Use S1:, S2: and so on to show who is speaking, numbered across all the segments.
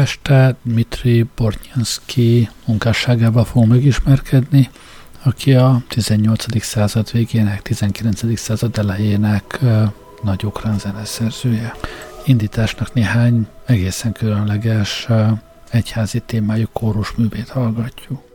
S1: Ma este Dmitri Bornyanski munkásságával fog megismerkedni, aki a 18. század végének, 19. század elejének nagy ukrán zeneszerzője. Indításnak néhány egészen különleges egyházi témájú kórus művét hallgatjuk.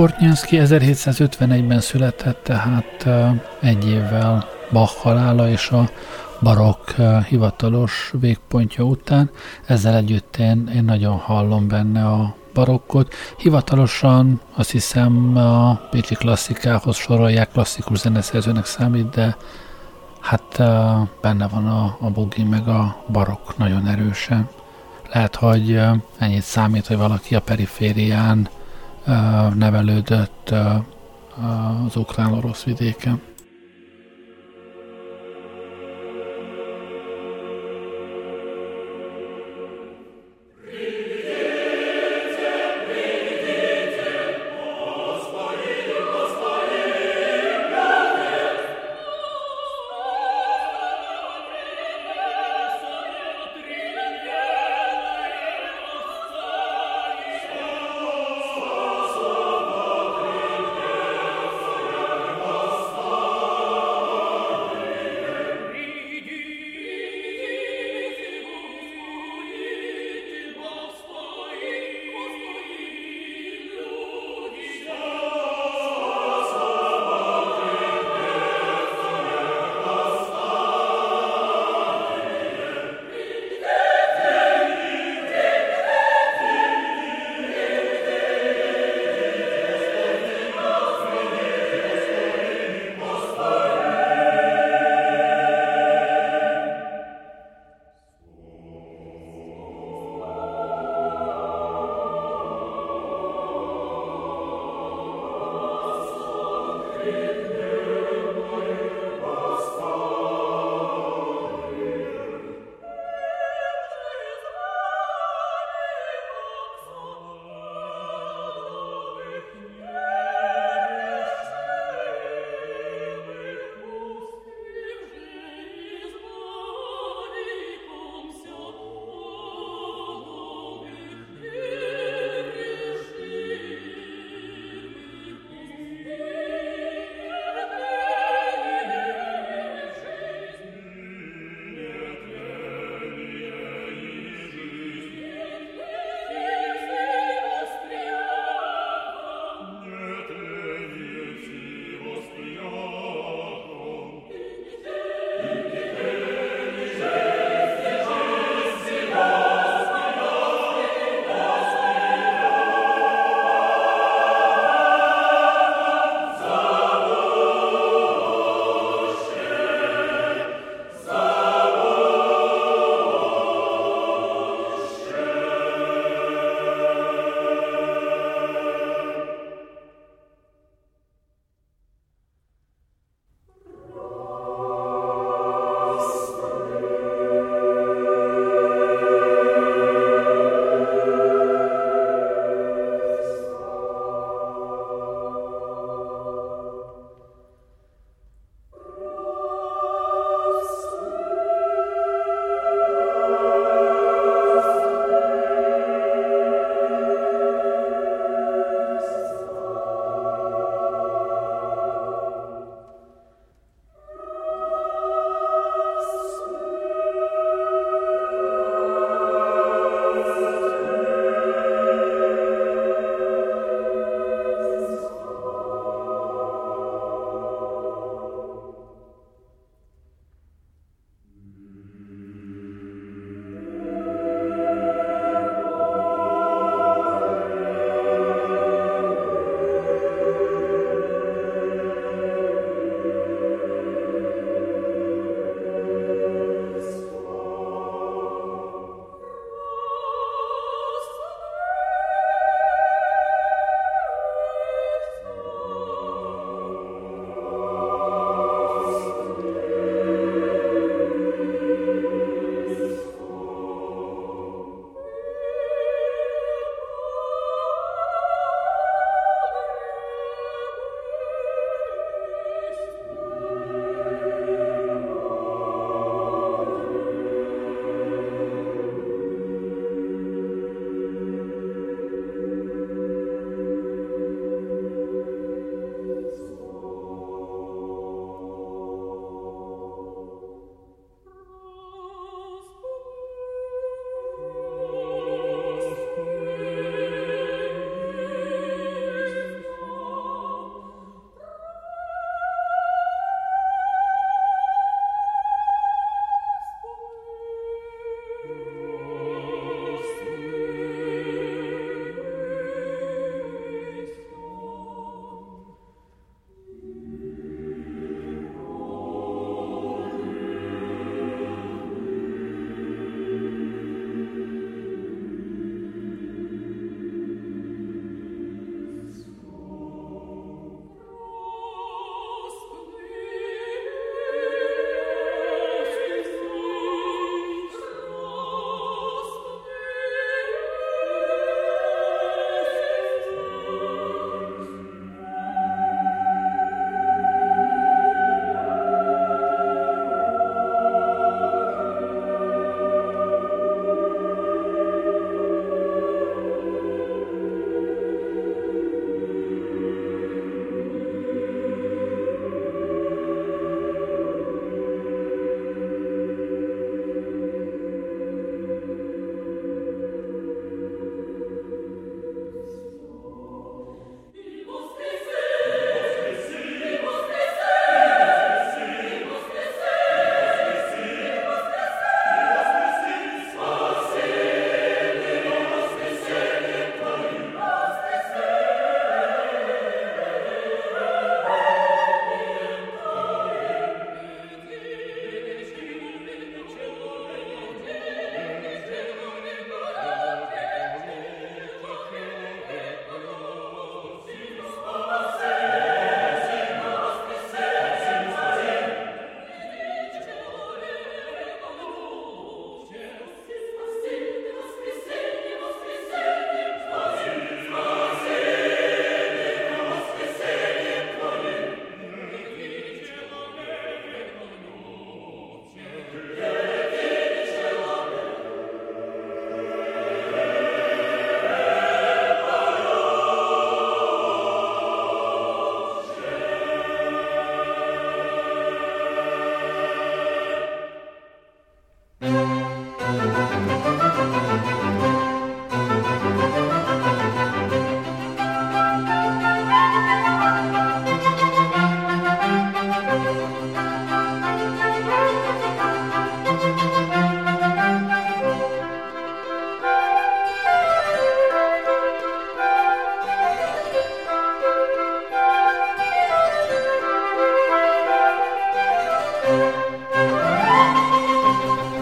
S1: Portnyanszki 1751-ben született, tehát egy évvel Bach halála és a barokk hivatalos végpontja után. Ezzel együtt én, én nagyon hallom benne a barokkot. Hivatalosan azt hiszem a Pécsi klasszikához sorolják, klasszikus zeneszerzőnek számít, de hát benne van a, a bugi meg a barokk nagyon erősen. Lehet, hogy ennyit számít, hogy valaki a periférián nevelődött az ukrán-orosz vidéken.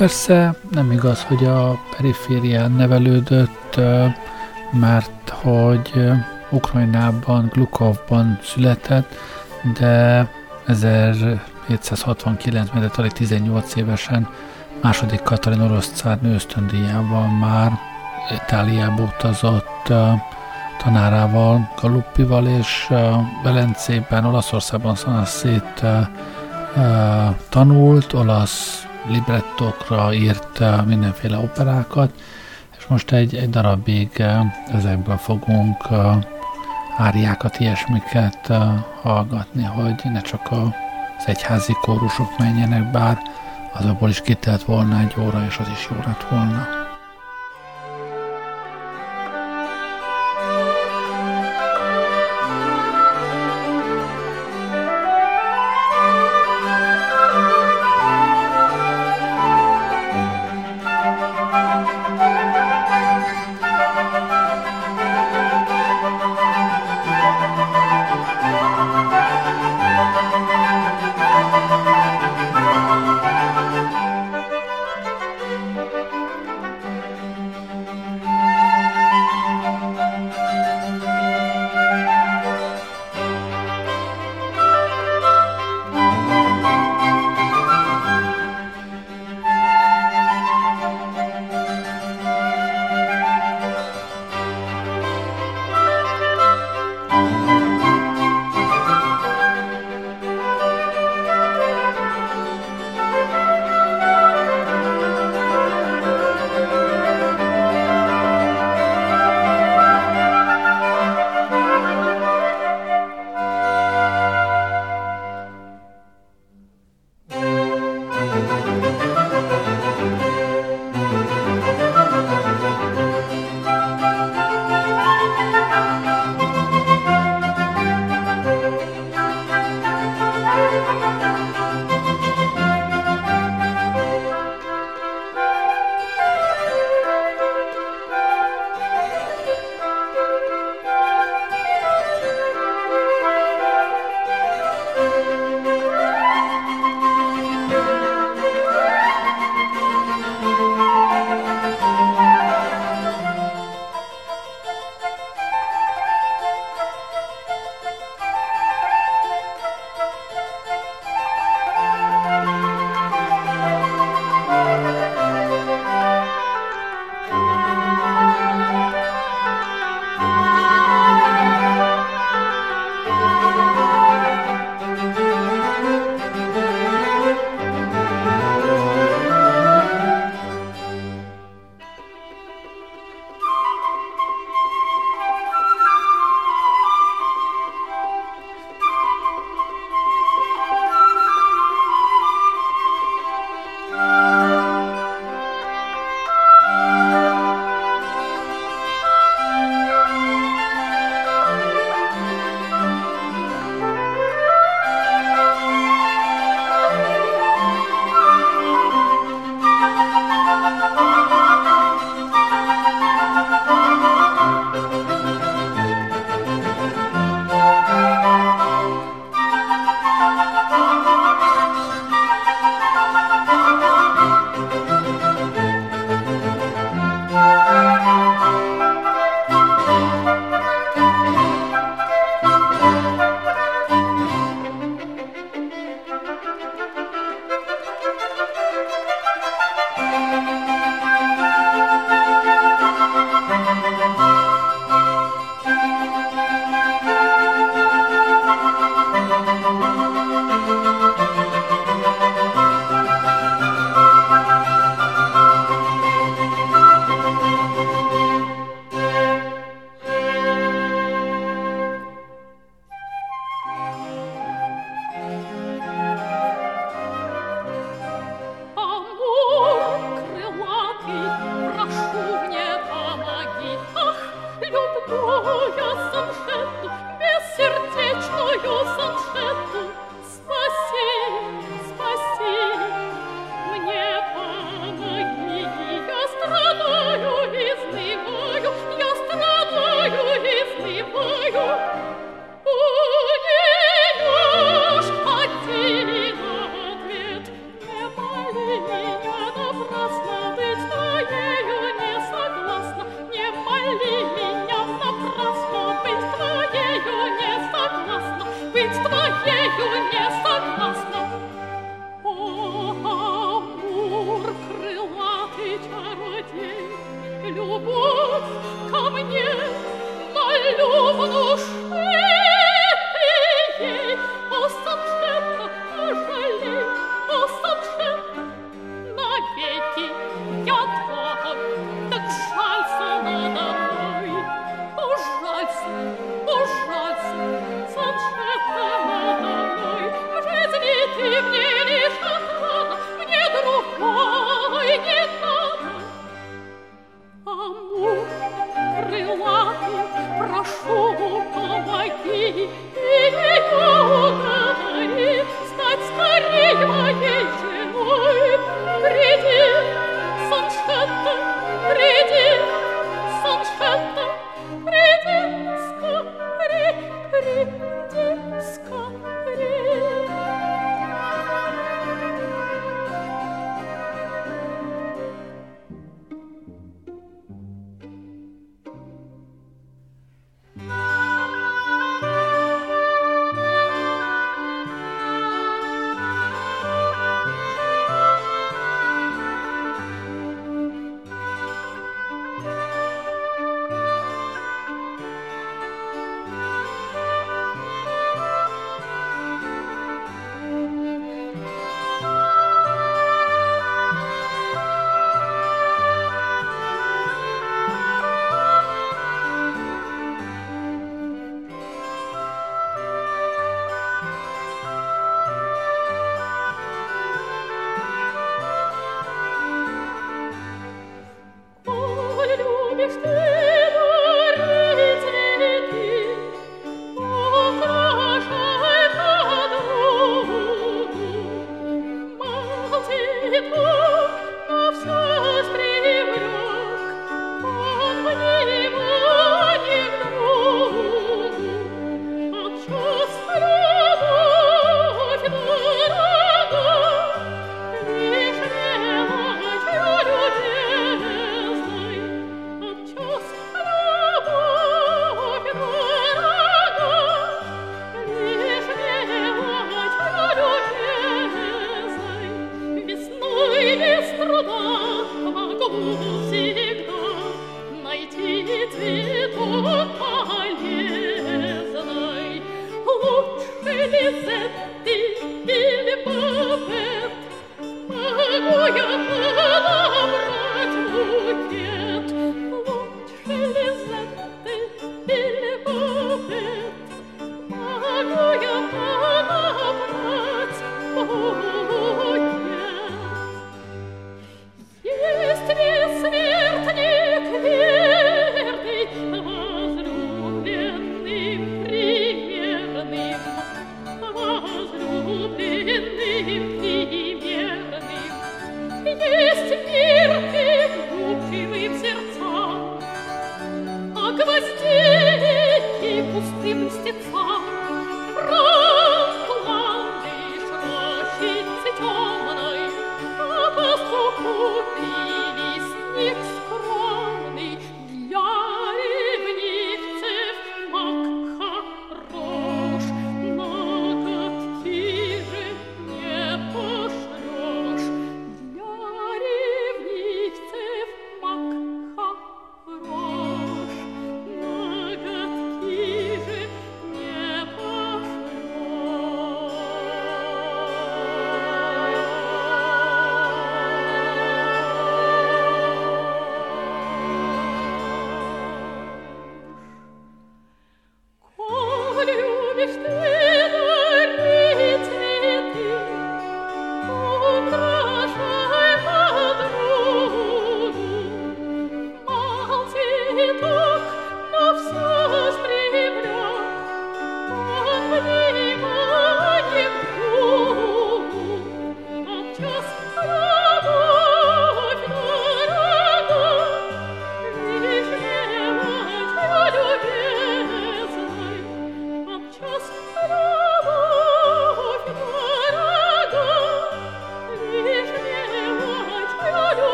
S1: Persze nem igaz, hogy a periférián nevelődött, mert hogy Ukrajnában, Glukovban született, de 1769 ben alig 18 évesen második Katalin orosz cárnő ösztöndíjával már Itáliába utazott tanárával, Galuppival, és Velencében, Olaszországban Szanasszét tanult, olasz librettokra írt mindenféle operákat, és most egy, egy darabig ezekből fogunk áriákat, ilyesmiket hallgatni, hogy ne csak az egyházi kórusok menjenek, bár az is kitelt volna egy óra, és az is jó lett volna.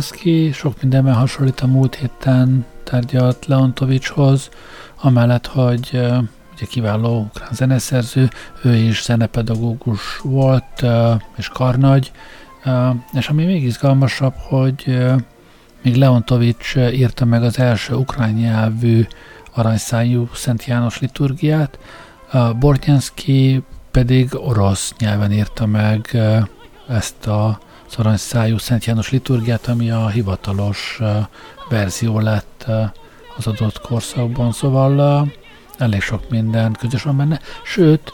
S1: Bortnyánszki sok mindenben hasonlít a múlt héten tárgyalt Leontovicshoz, amellett, hogy ugye kiváló ukrán zeneszerző, ő is zenepedagógus volt, és karnagy, és ami még izgalmasabb, hogy még Leontovics írta meg az első ukrán nyelvű aranyszájú Szent János liturgiát, Bortnyánszki pedig orosz nyelven írta meg ezt a aranyszájú Szent János liturgiát, ami a hivatalos verzió lett az adott korszakban. Szóval
S2: elég sok minden közös van benne, sőt,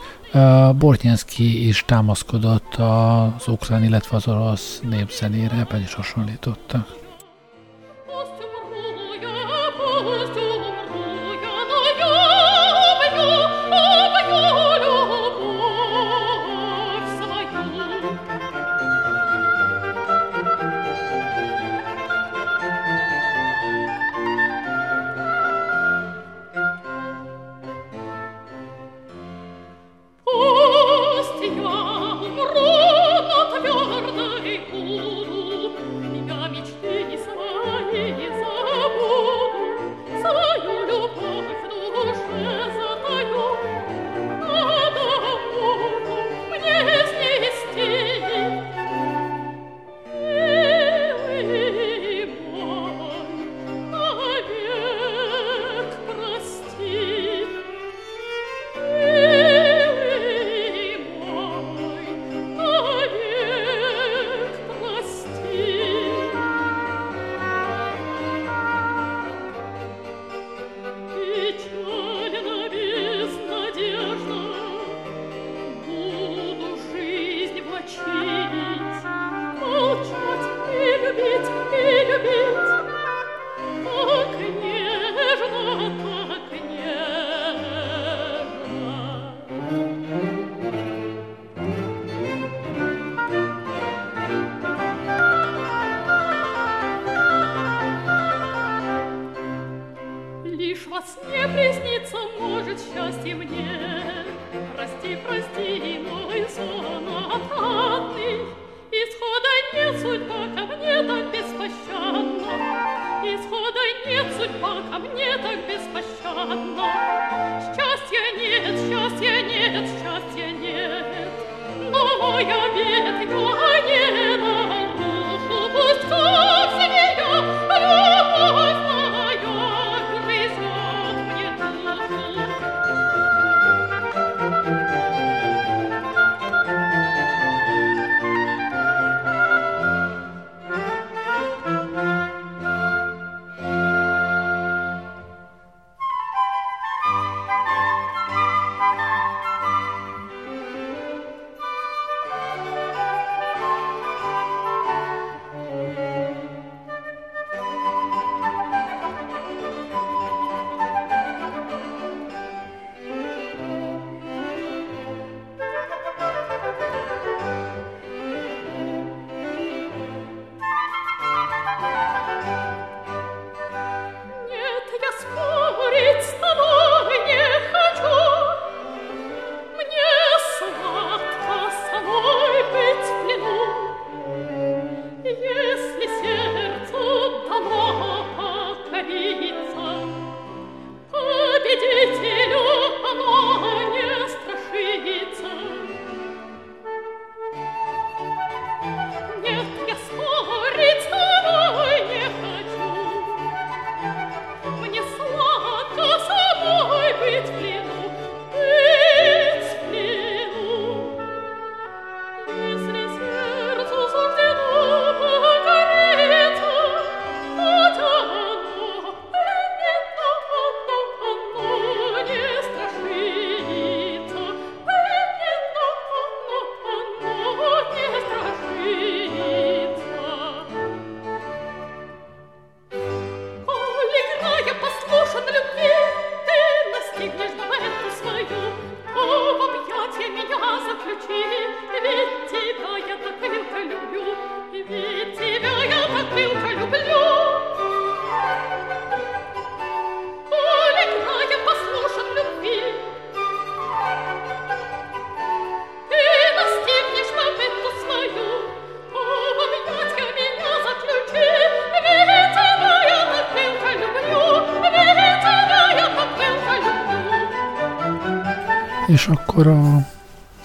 S2: Bortnyanszki is támaszkodott az ukrán, illetve az orosz népzenére, ebben is hasonlítottak.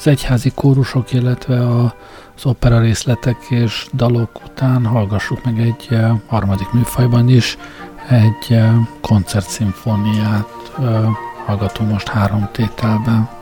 S2: Az egyházi kórusok, illetve a, az opera részletek és dalok után hallgassuk meg egy uh, harmadik műfajban is egy uh, koncertszimfóniát uh, hallgatunk most három tételben.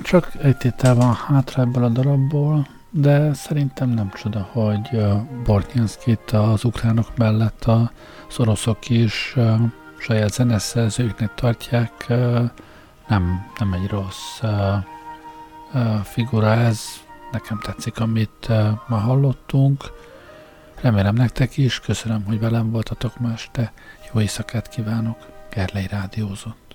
S1: Már csak egy tétel van hátra ebből a darabból, de szerintem nem csoda, hogy Bortnyanszkit az ukránok mellett a oroszok is saját zeneszerzőknek tartják. Nem, nem egy rossz figura ez, nekem tetszik, amit ma hallottunk. Remélem nektek is, köszönöm, hogy velem voltatok ma este. Jó éjszakát kívánok, Gerlei Rádiózott.